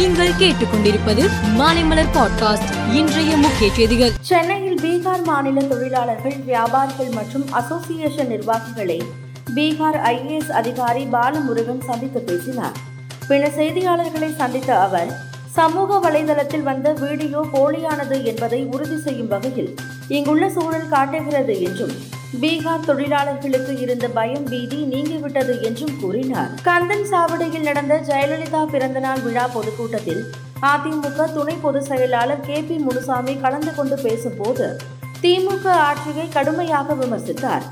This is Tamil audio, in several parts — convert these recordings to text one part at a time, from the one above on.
நீங்கள் கேட்டுக்கொண்டிருப்பது மாலைமலர் பாட்காஸ்ட் இன்றைய முக்கிய செய்திகள். சென்னையில் பீகார் மாநில தொழிலாளர்கள் வியாபாரிகள் மற்றும் அசோசியேஷன் நிர்வாகிகளை பீகார் ஐஏஎஸ் அதிகாரி பாலமுருகன் சந்தித்து பேசினார். பின்னர் செய்தியாளர்களை சந்தித்த அவர் சமூக வலைதளத்தில் வந்த வீடியோ போலியானது என்பதை உறுதி செய்யும் வகையில் இங்குள்ள சூழல் காட்டுகிறது என்றும் பீகார் தொழிலாளர்களுக்கு இருந்த பயம் பீதி நீங்கிவிட்டது என்றும் கூறினார். கந்தன் சாவடியில் நடந்த ஜெயலலிதா பிறந்தநாள் விழா பொதுக்கூட்டத்தில் அதிமுக துணை பொதுச் செயலாளர் கே பி முனுசாமி கலந்து கொண்டு பேசும்போது திமுக ஆட்சியை கடுமையாக விமர்சித்தார்.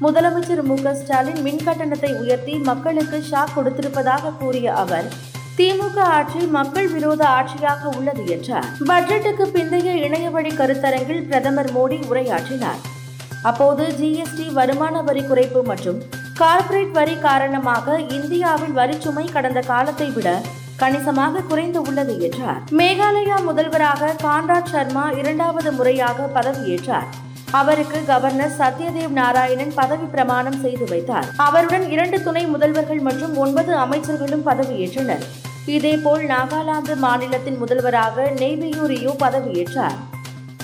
முதலமைச்சர் மு க ஸ்டாலின் மின் கட்டணத்தை உயர்த்தி மக்களுக்கு ஷாக் கொடுத்திருப்பதாக கூறிய அவர் திமுக ஆட்சி மக்கள் விரோத ஆட்சியாக உள்ளது என்றார். பட்ஜெட்டுக்கு பிந்தைய இணையவழி கருத்தரங்கில் பிரதமர் மோடி உரையாற்றினார். அப்போது ஜிஎஸ்டி வருமான வரி குறைப்பு மற்றும் கார்ப்பரேட் வரி காரணமாக இந்தியாவில் வரிச்சுமை கடந்த காலத்தை விட கணிசமாக குறைந்து உள்ளது என்றார். மேகாலயா முதல்வராக கான்ராட் சர்மா இரண்டாவது முறையாக பதவியேற்றார் அவருக்கு கவர்னர் சத்யதேவ் நாராயணன் பதவி பிரமாணம் செய்து வைத்தார். அவருடன் இரண்டு துணை முதல்வர்கள் மற்றும் ஒன்பது அமைச்சர்களும் பதவியேற்றனர் இதேபோல் நாகாலாந்து மாநிலத்தின் முதல்வராக நெய்பியூரியோ பதவியேற்றார்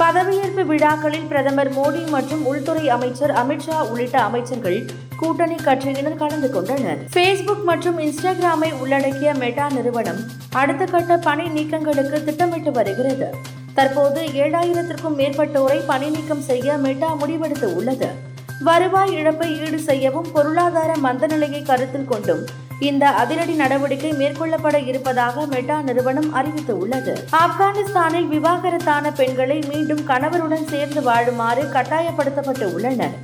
பதவியேற்பு விழாக்களில் பிரதமர் மோடி மற்றும் உள்துறை அமைச்சர் அமித்ஷா உள்ளிட்ட அமைச்சர்கள் கூட்டணி கட்சியினர் கலந்து கொண்டனர். ஃபேஸ்புக் மற்றும் இன்ஸ்டாகிராமை உள்ளடக்கிய மெட்டா நிறுவனம் அடுத்த கட்ட பணி நீக்கங்களுக்கு திட்டமிட்டு வருகிறது. தற்போது ஏழாயிரத்திற்கும் மேற்பட்டோரை பணி நீக்கம் செய்ய மெட்டா முடிவெடுத்து உள்ளது. வருவாய் இழப்பை ஈடு செய்யவும் பொருளாதார மந்த நிலையை கருத்தில் கொண்டும் இந்த அதிரடி நடவடிக்கை மேற்கொள்ளப்பட இருப்பதாக மெட்டா நிறுவனம் அறிவித்துள்ளது. ஆப்கானிஸ்தானில் விவாகரத்தான பெண்களை மீண்டும் கணவருடன் சேர்ந்து வாழுமாறு கட்டாயப்படுத்தப்பட்டு உள்ளனர்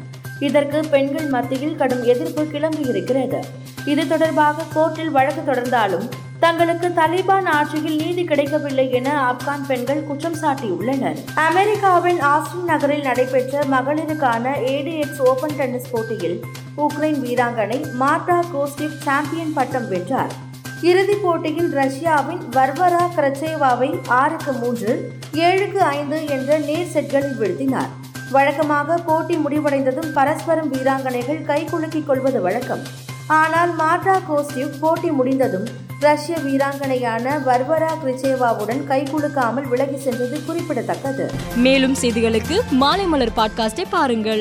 இதற்கு பெண்கள் மத்தியில் கடும் எதிர்ப்பு கிளம்பியிருக்கிறது. இது தொடர்பாக கோர்ட்டில் வழக்கு தொடர்ந்தாலும் தங்களுக்கு தலிபான் ஆட்சியில் நீதி கிடைக்கவில்லை என ஆப்கான் பெண்கள் குற்றம் சாட்டியுள்ளனர். அமெரிக்காவின் ஆஸ்டின் நகரில் நடைபெற்ற மகளிருக்கான ஏடிஎக்ஸ் ஓபன் டென்னிஸ் போட்டியில் உக்ரைன் வீராங்கனை மார்டா கோஸ்டிவ் சாம்பியன் பட்டம் வென்றார். இறுதிப் போட்டியில் ரஷ்யாவின் வர்வரா கிரச்சேவாவை ஆறுக்கு மூன்று ஏழுக்கு ஐந்து என்ற நேர் செட்களில் வீழ்த்தினார். வழக்கமாக போட்டி முடிவடைந்ததும் பரஸ்பரம் வீராங்கனைகள் கைகுலுக்கிக் கொள்வது வழக்கம். ஆனால் மாட்ரா கோஸ்டிவ் போட்டி முடிந்ததும் ரஷ்ய வீராங்கனையான வர்வரா கிரிச்சேவாவுடன் கைகுலுக்காமல் விலகி சென்றது குறிப்பிடத்தக்கது. மேலும் செய்திகளுக்கு மாலைமலர் பாட்காஸ்டை பாருங்கள்.